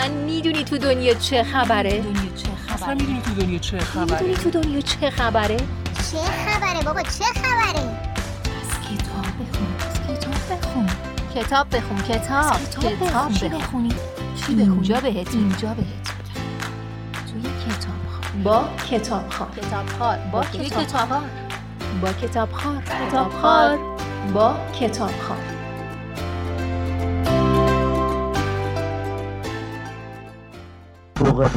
اصلا می‌دونی تو دنیا چه خبره؟ دنیا چه خبره؟ اصلا می‌دونی تو دنیا چه خبره؟ می‌دونی تو دنیا چه خبره؟ چه خبره بابا چه خبره؟ از کتاب بخون از کتاب بخون کتاب بخون کتاب کتاب بخون. بخونی؟ چی بخونی؟ اینجا بهت اینجا بهت توی کتاب با کتاب خان کتاب با کتاب خان با کتاب خان کتاب خان با کتاب خان جوانی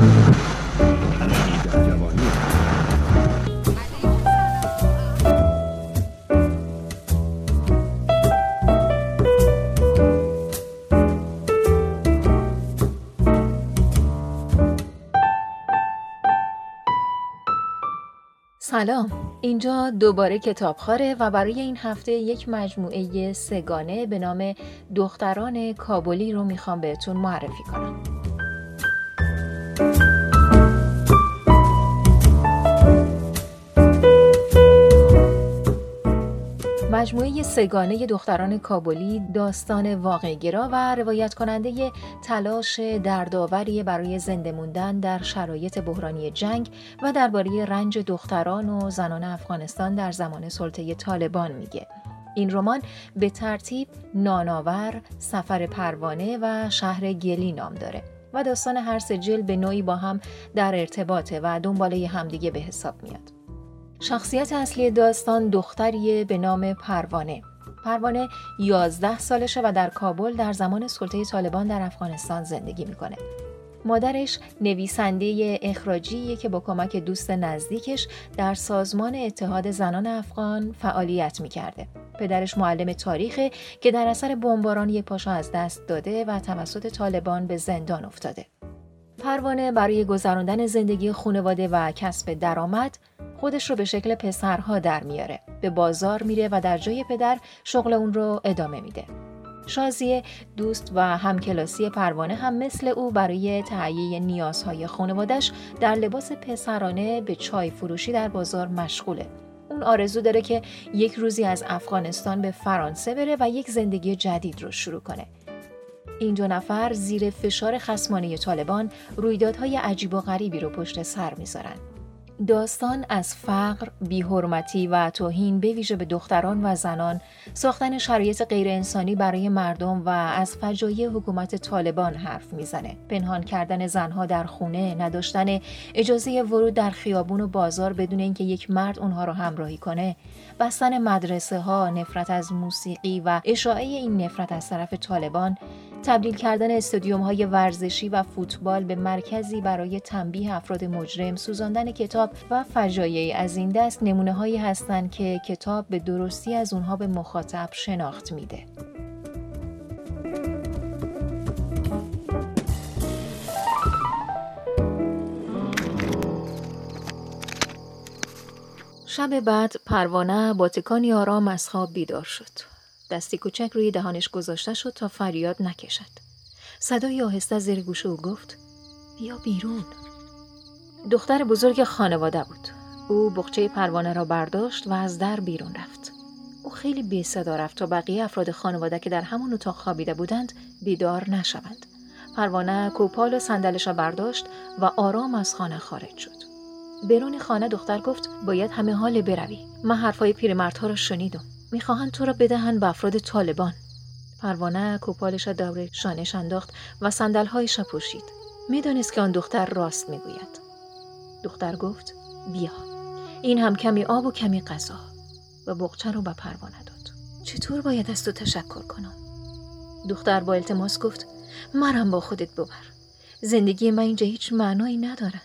سلام. اینجا دوباره کتابخاره و برای این هفته یک مجموعه سگانه به نام دختران کابلی رو می‌خوام بهتون معرفی کنم. مجموعه سگانه دختران کابلی داستان واقعگرا و روایت کننده تلاش دردآوری برای زنده موندن در شرایط بحرانی جنگ و درباره رنج دختران و زنان افغانستان در زمان سلطه طالبان میگه. این رمان به ترتیب ناناور، سفر پروانه و شهر گلی نام داره و داستان هر سه به نوعی با هم در ارتباطه و دنباله همدیگه به حساب میاد. شخصیت اصلی داستان دختریه به نام پروانه. پروانه 11 سالشه و در کابل در زمان سلطه طالبان در افغانستان زندگی می‌کنه. مادرش نویسنده اخراجیه که با کمک دوست نزدیکش در سازمان اتحاد زنان افغان فعالیت می‌کرده. پدرش معلم تاریخه که در اثر بمباران یک پاشو از دست داده و توسط طالبان به زندان افتاده. پروانه برای گذراندن زندگی خانواده و کسب درآمد خودش رو به شکل پسرها در میاره. به بازار میره و در جای پدر شغل اون رو ادامه میده. شازیه دوست و همکلاسی پروانه هم مثل او برای تهیه نیازهای خانوادش در لباس پسرانه به چای فروشی در بازار مشغوله. اون آرزو داره که یک روزی از افغانستان به فرانسه بره و یک زندگی جدید رو شروع کنه. این دو نفر زیر فشار خسمانه طالبان رویدادهای عجیب و غریبی رو پشت سر می‌ذارن. داستان از فقر، بیحرمتی و توهین به ویژه به دختران و زنان، ساختن شرایط غیرانسانی برای مردم و از فجایع حکومت طالبان حرف می‌زنه. پنهان کردن زنها در خونه، نداشتن اجازه ورود در خیابون و بازار بدون اینکه یک مرد اونها رو همراهی کنه، بستن مدرسه ها، نفرت از موسیقی و اشاعه این نفرت از طرف طالبان تبدیل کردن استادیوم های ورزشی و فوتبال به مرکزی برای تنبیه افراد مجرم، سوزاندن کتاب و فجایعی از این دست نمونه هایی هستند که کتاب به درستی از اونها به مخاطب شناخت میده. شب بعد پروانه با تکانی آرام از خواب بیدار شد. دستی کوچک روی دهانش گذاشته شد تا فریاد نکشد. صدای آهسته زیر گوش او گفت بیا بیرون. دختر بزرگ خانواده بود. او بخچه پروانه را برداشت و از در بیرون رفت. او خیلی بی صدا رفت تا بقیه افراد خانواده که در همون اتاق خوابیده بودند بیدار نشوند. پروانه کوپال و صندلش را برداشت و آرام از خانه خارج شد. برون خانه دختر گفت باید همه حال بروی. من حرفای پیرمردها را شنیدم. می‌خواهند تو را بدهند به افراد طالبان. پروانه کوپالش دور شانش انداخت و صندلهایش را پوشید. می‌دانست که آن دختر راست می‌گوید. دختر گفت بیا. این هم کمی آب و کمی غذا و بغچه رو به پروانه داد. چطور باید از تو تشکر کنم؟ دختر با التماس گفت مرم با خودت ببر. زندگی من اینجا هیچ معنایی نداره.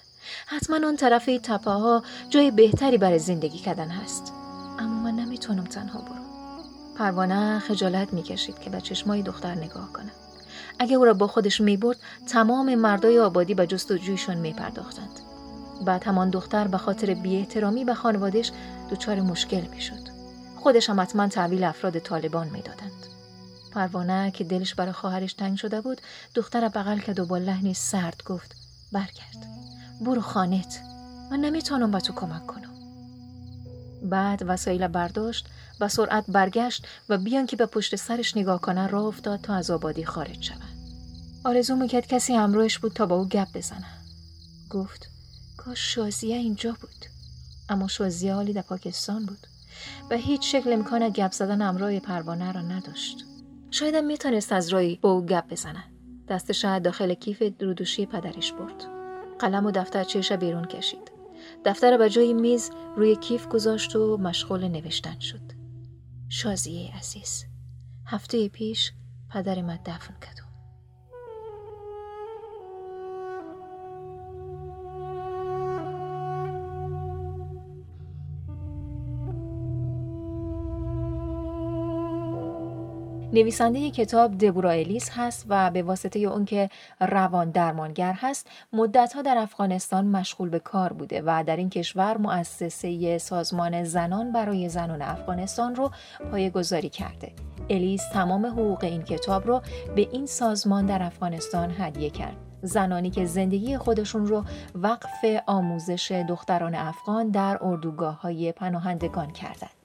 حتما آن طرف تپه ها جای بهتری برای زندگی کردن هست. اما من نمی‌تونم تنها برم. پروانه خجالت می‌کشید که به چشمای دختر نگاه کنه. اگه او را با خودش می‌برد تمام مردای آبادی به جستجویشون میپرداختند. بعد همان دختر به خاطر بیاحترامی به خانوادش دچار مشکل می‌شد. خودش هم حتما تحویل افراد طالبان می‌دادند. پروانه که دلش برای خواهرش تنگ شده بود دختر را بغل کرد و با لحنی سرد گفت برگرد برو خانت من نمی‌تونم به تو کمک کنم بعد وسایل برداشت و سرعت برگشت و بیان که به پشت سرش نگاه کنه راه افتاد تا از آبادی خارج شود. آرزو می‌کرد کسی همراهش بود تا با او گپ بزنه. گفت کاش شازیه اینجا بود. اما شازیه حالی در پاکستان بود و هیچ شکل امکان گپ زدن همراه پروانه را نداشت. شایدم می‌تونست از رایی با او گپ بزنه. دست شاید داخل کیف رودوشی پدرش برد. قلم و دفتر چیش بیرون کشید. دفتر به جای میز روی کیف گذاشت و مشغول نوشتن شد. شازیه عزیز هفته پیش پدر من دفن کرد. نویسنده کتاب دبورا الیس هست و به واسطه اون که روان درمانگر هست مدتها در افغانستان مشغول به کار بوده و در این کشور مؤسسه سازمان زنان برای زنان افغانستان رو گذاری کرده. الیس تمام حقوق این کتاب رو به این سازمان در افغانستان هدیه کرد. زنانی که زندگی خودشون رو وقف آموزش دختران افغان در اردوگاه های پناهندگان کردند.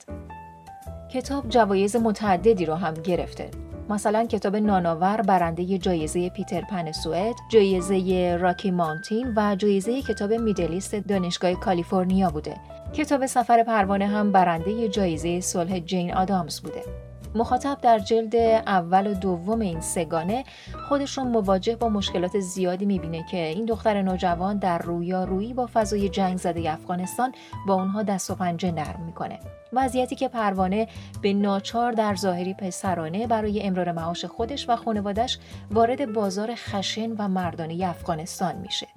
کتاب جوایز متعددی رو هم گرفته. مثلا کتاب ناناور برنده جایزه پیتر پن سوئد، جایزه راکی مانتین و جایزه کتاب میدلیست دانشگاه کالیفرنیا بوده. کتاب سفر پروانه هم برنده جایزه صلح جین آدامز بوده. مخاطب در جلد اول و دوم این سگانه خودشون مواجه با مشکلات زیادی می‌بینه که این دختر نوجوان در رویارویی با فضای جنگ زده افغانستان با اونها دست و پنجه نرم می‌کنه. وضعیتی که پروانه به ناچار در ظاهری پسرانه برای امرار معاش خودش و خانوادش وارد بازار خشن و مردانه افغانستان میشه.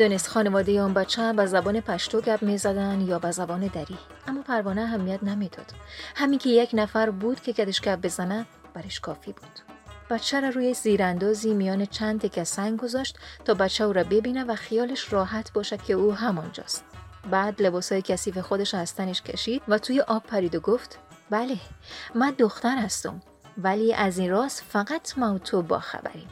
نمی‌دانست خانواده آن بچه به زبان پشتو گپ می‌زدن یا به زبان دری. اما پروانه اهمیت نمی‌داد. همین که یک نفر بود که کدش گپ بزنه برش کافی بود. بچه را روی زیراندازی میان چند تکه سنگ گذاشت تا بچه او را ببینه و خیالش راحت باشد که او همانجاست بعد لباسای کثیف خودش از تنش کشید و توی آب پرید و گفت بله من دختر هستم ولی از این راست فقط ما تو با خبریم.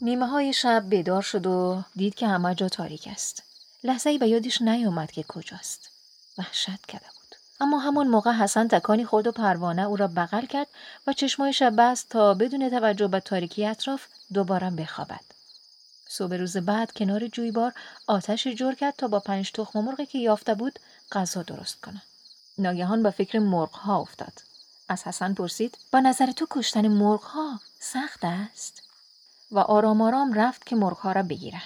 نیمه های شب بیدار شد و دید که همه جا تاریک است. لحظه ای به یادش نیامد که کجاست. وحشت کرده بود. اما همون موقع حسن تکانی خورد و پروانه او را بغل کرد و چشمایش بست تا بدون توجه به تاریکی اطراف دوباره بخوابد. صبح روز بعد کنار جویبار آتش جور کرد تا با پنج تخم مرغی که یافته بود غذا درست کنه. ناگهان به فکر مرغ ها افتاد. از حسن پرسید با نظر تو کشتن مرغ ها سخت است؟ و آرام آرام رفت که مرغ ها را بگیره.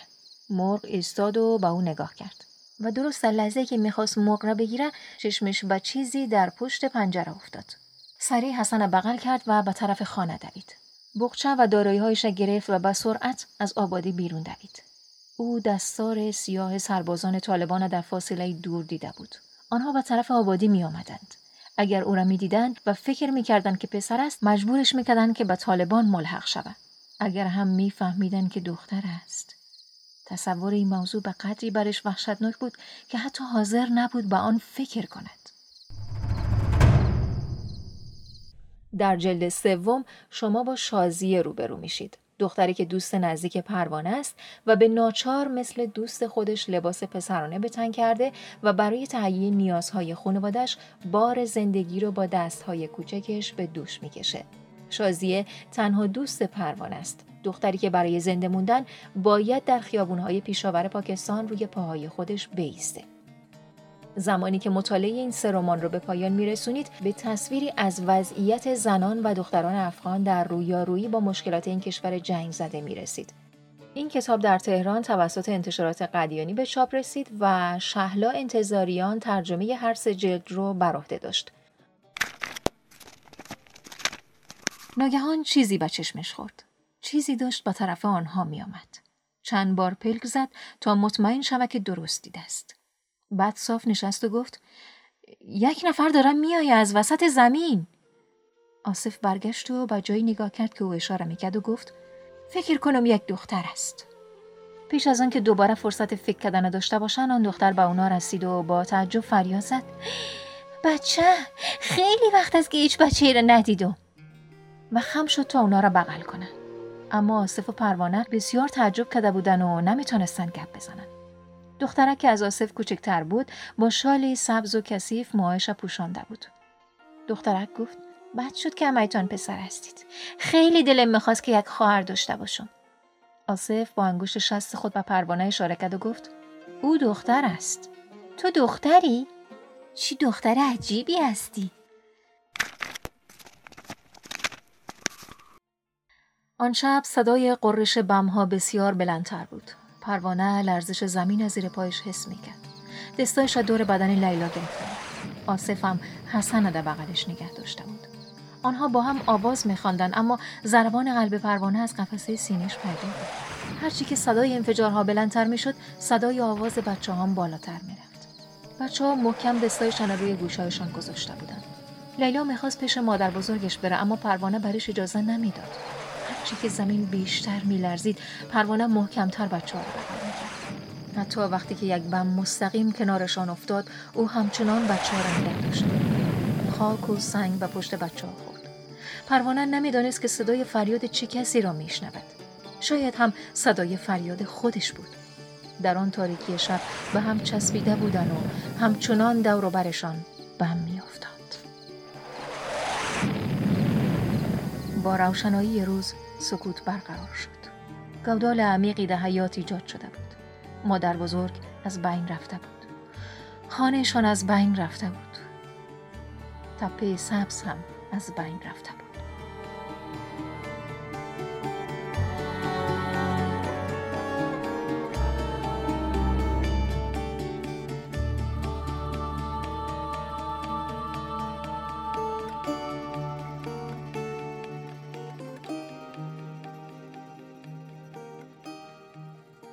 مرغ ایستاد و به او نگاه کرد. و درست در لحظه که می‌خواست مرغ را بگیره چشمش به چیزی در پشت پنجره افتاد. سریع حسن بغل کرد و به طرف خانه دوید. بغچه و دارایی هایش گرفت و به سرعت از آبادی بیرون دوید. او دستار سیاه سربازان طالبان در فاصله دور دیده بود. آنها به طرف آبادی می آمدند. اگر او را می دیدند و فکر می کردند که پسر است مجبورش می کردند که به طالبان ملحق شود. اگر هم میفهمیدن که دختر است. تصور این موضوع به قدری برش وحشتناک بود که حتی حاضر نبود به آن فکر کند. در جلد سوم شما با شازیه روبرو میشید. دختری که دوست نزدیک پروانه است و به ناچار مثل دوست خودش لباس پسرانه به تن کرده و برای تهیه نیازهای خانوادش بار زندگی رو با دستهای کوچکش به دوش می‌کشه. شازیه تنها دوست پروان است. دختری که برای زنده موندن باید در خیابونهای پیشاور پاکستان روی پاهای خودش بیسته. زمانی که مطالعه این سه رمان رو به پایان میرسونید به تصویری از وضعیت زنان و دختران افغان در رویارویی با مشکلات این کشور جنگ زده می‌رسید. این کتاب در تهران توسط انتشارات قدیانی به چاپ رسید و شهلا انتظاریان ترجمه هر سه جلد رو بر عهده داشت. ناگهان چیزی به چشمش خورد. چیزی داشت به طرف آنها می آمد. چند بار پلک زد تا مطمئن شود که درست دیده است. بعد صاف نشست و گفت یک نفر دارم میآید از وسط زمین. آصف برگشت و به جایی نگاه کرد که او اشاره می‌کرد و گفت فکر کنم یک دختر است. پیش از آن که دوباره فرصت فکر کردن داشته باشن آن دختر به اونا رسید و با تعجب فریاد زد بچه خیلی وقت است که هیچ بچه را ندیدم و خم شد تا اونا را بغل کنن. اما آصف و پروانه بسیار تعجب کرده بودن و نمی‌تونستن گپ بزنن. دخترک که از آصف کوچکتر بود با شالی سبز و کثیف موهایش پوشانده بود. دخترک گفت بد شد که همایتان پسر هستید. خیلی دلم می‌خواست که یک خواهر داشته باشم. آصف با انگشت شست خود به پروانه اشاره کرد و گفت او دختر است. تو دختری؟ چی دختر عجیبی هستی. آن شب صدای قررش بمها بسیار بلندتر بود. پروانه لرزش زمین از زیر پایش حس می‌کرد. دستایش را دور بدن لیلا گرفته آصف هم حسن در بغلش نگه داشته بود. آنها با هم آواز میخواندند اما ضربان قلب پروانه از قفسه سینش پیدا بود. هرچی که صدای انفجارها بلندتر می‌شد صدای آواز بچه هم بالاتر می‌رفت. بچه ها محکم دستایشان روی گوشهایشان گذاشته بودند. لیلا می‌خواست پیش مادر بزرگش بره اما پروانه برش اجازه نمی‌داد. که زمین بیشتر میلرزید. پروانه محکمتر بچه ها رو حتی وقتی که یک بم مستقیم کنارشان افتاد او همچنان بچه ها را داشت. خاک و سنگ به پشت بچه ها خورد. پروانه نمی‌دانست که صدای فریاد چه کسی را میشنود. شاید هم صدای فریاد خودش بود. در آن تاریکی شب به هم چسبیده بودن و همچنان دور برشان بم میافتاد. با روشنایی روز سکوت برقرار شد. گودال عمیقی در حیات ایجاد شده بود. مادر بزرگ از بین رفته بود. خانهشان از بین رفته بود. تپه سبز هم از بین رفته بود.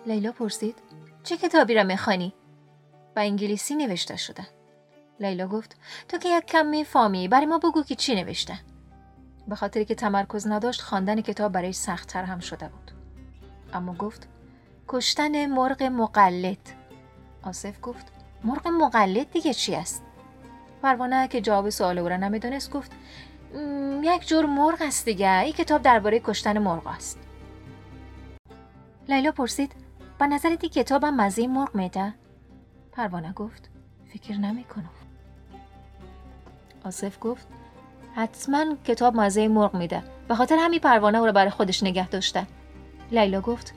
لیلا پرسید چه کتابی را می‌خوانی؟ با انگلیسی نوشته شده. لیلا گفت تو که یک کم می‌فهمی برای ما بگو که چی نوشته. به خاطری که تمرکز نداشت خواندن کتاب برای سختتر هم شده بود. اما گفت کشتن مرغ مقلد. آصف گفت مرغ مقلد دیگه چی است؟ پروانه که جواب سوال او را نمی‌دانست گفت یک جور مرغ است دیگه این کتاب درباره کشتن مرغ است. لیلا پرسید با نظر دی کتابم مزه مرغ میده؟ پروانه گفت فکر نمی کنم. آصف گفت حتما کتاب مزه مرغ میده به خاطر همین پروانه او رو برای خودش نگه داشته. لیلا گفت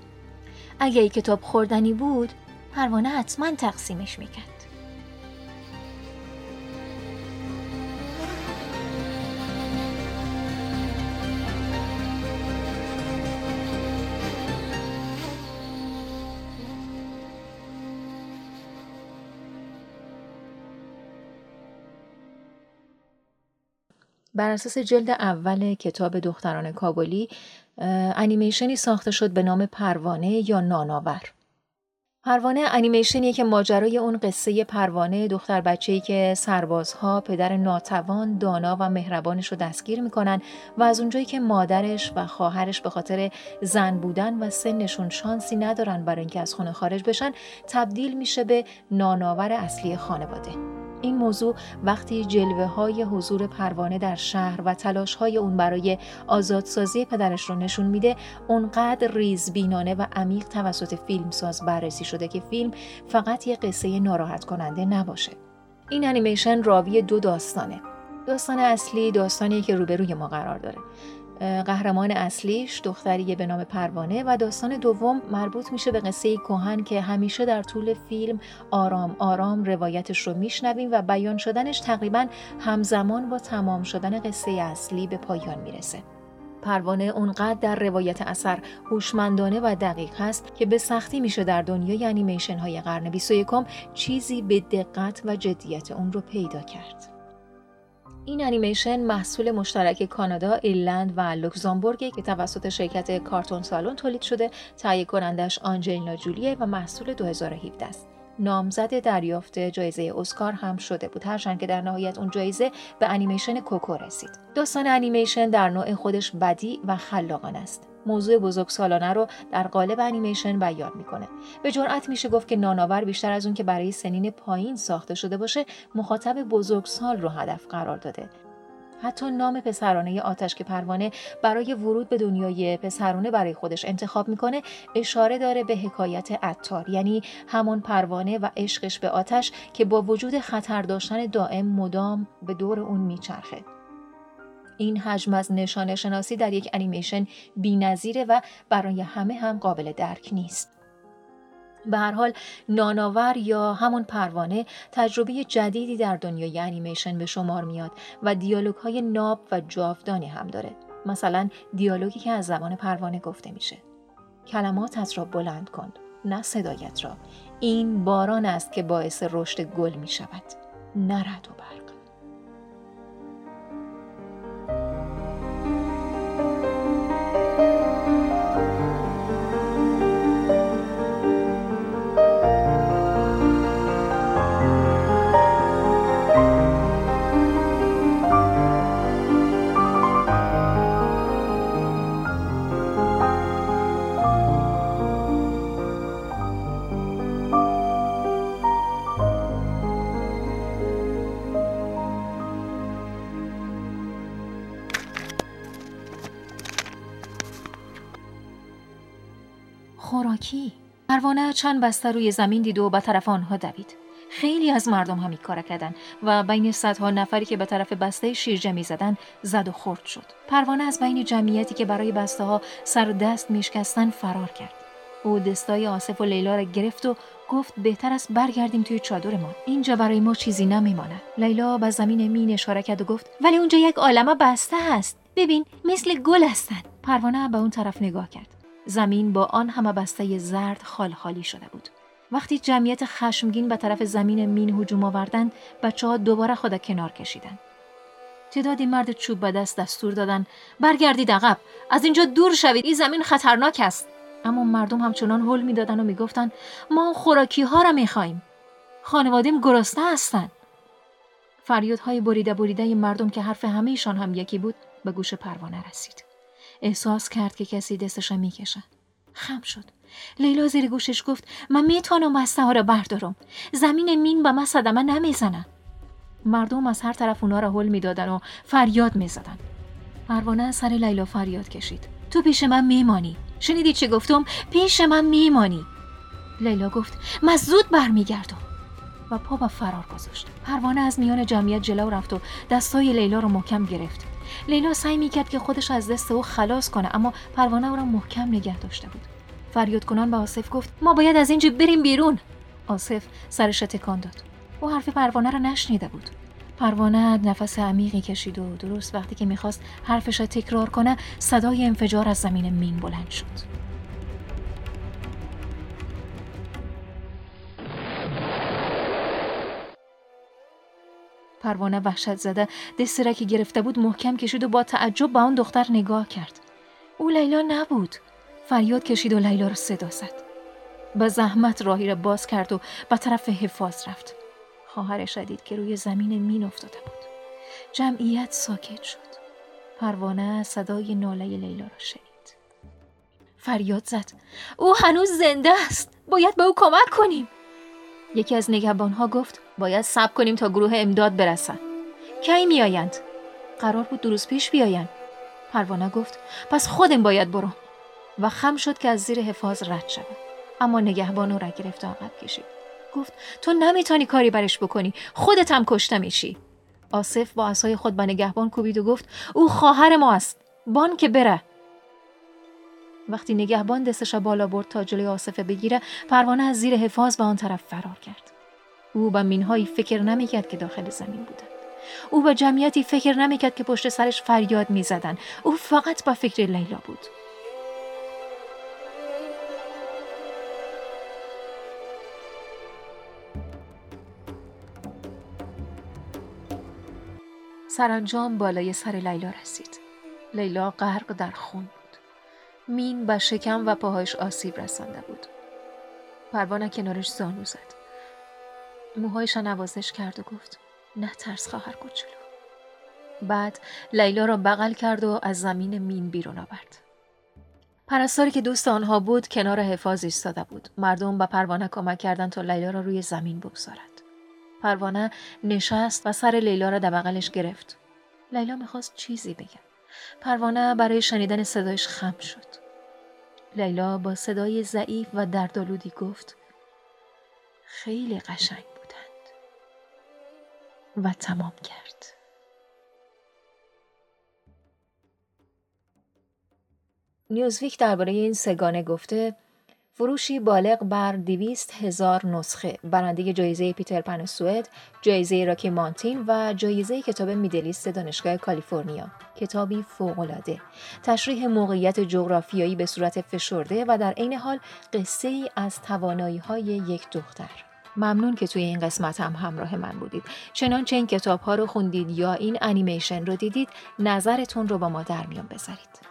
اگه ای کتاب خوردنی بود پروانه حتما تقسیمش می‌کرد. بر اساس جلد اول کتاب دختران کابلی انیمیشنی ساخته شد به نام پروانه یا ناناور. پروانه انیمیشنیه که ماجرای اون قصه پروانه دختر بچه‌ای که سربازها پدر ناتوان دانا و مهربانش رو دستگیر می‌کنن و از اونجایی که مادرش و خواهرش به خاطر زن بودن و سنشون شانسی ندارن برای اینکه از خونه خارج بشن تبدیل میشه به ناناور اصلی خانواده. این موضوع وقتی جلوه های حضور پروانه در شهر و تلاش های اون برای آزادسازی پدرش رو نشون میده اونقدر ریزبینانه و عمیق توسط فیلمساز بررسی شده که فیلم فقط یه قصه ناراحت کننده نباشه. این انیمیشن راوی دو داستانه. داستان اصلی داستانی که روبروی ما قرار داره. قهرمان اصلیش دختری به نام پروانه و داستان دوم مربوط میشه به قصه کوهن که همیشه در طول فیلم آرام آرام روایتش رو میشنویم و بیان شدنش تقریبا همزمان با تمام شدن قصه اصلی به پایان می‌رسه. پروانه اونقدر در روایت اثر هوشمندانه و دقیق هست که به سختی میشه در دنیای انیمیشن های قرن 21 چیزی به دقت و جدیت اون رو پیدا کرد. این انیمیشن محصول مشترک کانادا، ایرلند و لوکزامبورگ که توسط شرکت کارتون سالون تولید شده، تهیه کنندش آنجلینا جولیه و محصول 2017 است. نامزد دریافت جایزه اسکار هم شده بود هرچند که در نهایت اون جایزه به انیمیشن کوکو رسید. داستان انیمیشن در نوع خودش بدی و خلاقانه است. موضوع بزرگسالانه رو در قالب انیمیشن بیان می‌کنه. به جرأت میشه گفت که ناناور بیشتر از اون که برای سنین پایین ساخته شده باشه، مخاطب بزرگسال رو هدف قرار داده. حتی نام پسرانه آتش که پروانه برای ورود به دنیای پسرانه برای خودش انتخاب می‌کنه اشاره داره به حکایت عطار یعنی همان پروانه و عشقش به آتش که با وجود خطر داشتن دائم مدام به دور اون میچرخه این حجم از نشانه شناسی در یک انیمیشن بی‌نظیره و برای همه هم قابل درک نیست. به هر حال ناناور یا همون پروانه تجربه جدیدی در دنیای انیمیشن به شمار میاد و دیالوگ های ناب و جاودانی هم داره. مثلا دیالوگی که از زبان پروانه گفته میشه. کلماتت را بلند کن، نه صدایت را. این باران است که باعث رشد گل می شود. نه رد و برق. پروانه چند بسته روی زمین دید و به طرف آنها دوید. خیلی از مردم هم کار کردن و بین صدها نفری که به طرف بسته شیرجه می زدن زد و خورد شد. پروانه از بین جمعیتی که برای بسته ها سر و دست میشکستن فرار کرد. او دستای آصف و لیلا را گرفت و گفت بهتر است برگردیم توی چادرمان. اینجا برای ما چیزی نمیماند لیلا به زمین مین اشاره کرد و گفت ولی اونجا یک عالمه بسته هست. ببین مثل گل هستن. پروانه به اون طرف نگاه کرد. زمین با آن همه بسته زرد خال خالی شده بود. وقتی جمعیت خشمگین به طرف زمین مین هجوم آوردند بچه ها دوباره خود کنار کشیدند. تعدادی مرد چوب به دست دستور دادن برگردید عقب از اینجا دور شوید این زمین خطرناک است اما مردم همچنان هل می‌دادند و می‌گفتند ما خوراکی ها را می‌خواهیم خانوادیم گرسنه هستند فریادهای بریده بریده مردم که حرف همهشان هم یکی بود به گوش پروانه رسید احساس کرد که کسی دستش می‌کشه. خم شد. لیلا زیر گوشش گفت من می‌تونم بسته ها را بردارم. زمین مین به من صدمه نمی‌زنه. مردم از هر طرف اونا را حل می‌دادن و فریاد می‌زدن. پروانه سر لیلا فریاد کشید. تو پیش من میمانی. شنیدی چه گفتم؟ پیش من میمانی. لیلا گفت من زود برمیگردم. و پا به فرار گذاشت. پروانه از میان جمعیت جلو رفت و دستای لیلا رو محکم گرفت. لیلا سعی می‌کرد که خودش از دست او خلاص کنه اما پروانه او را محکم نگه داشته بود. فریاد کنان به آصف گفت ما باید از اینجا بریم بیرون. آصف سرش تکان داد. او حرف پروانه را نشنیده بود. پروانه نفس عمیقی کشید و درست وقتی که می‌خواست حرفش را تکرار کنه صدای انفجار از زمین مین بلند شد. پروانه وحشت زده. دست را که گرفته بود محکم کشید و با تعجب به آن دختر نگاه کرد. او لیلا نبود. فریاد کشید و لیلا را صدا زد. به زحمت راهی را باز کرد و به طرف حفاظ رفت. خواهرش دید که روی زمین مین افتاده بود. جمعیت ساکت شد. پروانه صدای ناله لیلا را شنید. فریاد زد. او هنوز زنده است. باید به او کمک کنیم. یکی از نگهبانها گفت باید صبر کنیم تا گروه امداد برسن. کی میآیند؟ قرار بود دروز پیش بیایند پروانه گفت پس خودم باید برو و خم شد که از زیر حفاظ رد شود. اما نگهبان او را گرفت و عقب کشید. گفت تو نمی‌تونی کاری برش بکنی. خودت هم کشته میشی. آصف با عصای خود به نگهبان کوبید و گفت او خواهر ما است. بان که بره. وقتی نگهبان دستش بالا برد تا جلوی آصفه بگیره پروانه از زیر حفاظ به آن طرف فرار کرد. او به مینهایی فکر نمی‌کرد که داخل زمین بودند او به جمعیتی فکر نمی‌کرد که پشت سرش فریاد می‌زدند او فقط با فکر لیلا بود. سرانجام بالای سر لیلا رسید. لیلا غرق در خون مین به شکم و پاهایش آسیب رسانده بود. پروانه کنارش زانو زد. موهایش نوازش کرد و گفت نه ترس خواهر کوچولو. بعد لیلا را بغل کرد و از زمین مین بیرون آورد. پرستاری که دوست آنها بود کنار حفاظ ایستاده بود. مردم به پروانه کمک کردند تا لیلا را روی زمین بگذارد. پروانه نشست و سر لیلا را در بغلش گرفت. لیلا می‌خواست چیزی بگه. پروانه برای شنیدن صدایش خم شد. لیلا با صدای ضعیف و دردآلودی گفت خیلی قشنگ بودند. و تمام کرد. نیوزویک درباره این سگانه گفته فروشی بالغ بر دویست هزار نسخه. برنده جایزه پیتر پن سوئد جایزه راکی مانتین و جایزه کتاب میدلیست دانشگاه کالیفرنیا. کتابی فوقالعاده. تشریح موقعیت جغرافیایی به صورت فشرده و در عین حال قصه ای از توانایی های یک دختر. ممنون که توی این قسمت هم همراه من بودید. چنانچه این کتاب ها رو خوندید یا این انیمیشن رو دیدید نظرتون رو با ما در میان بذارید.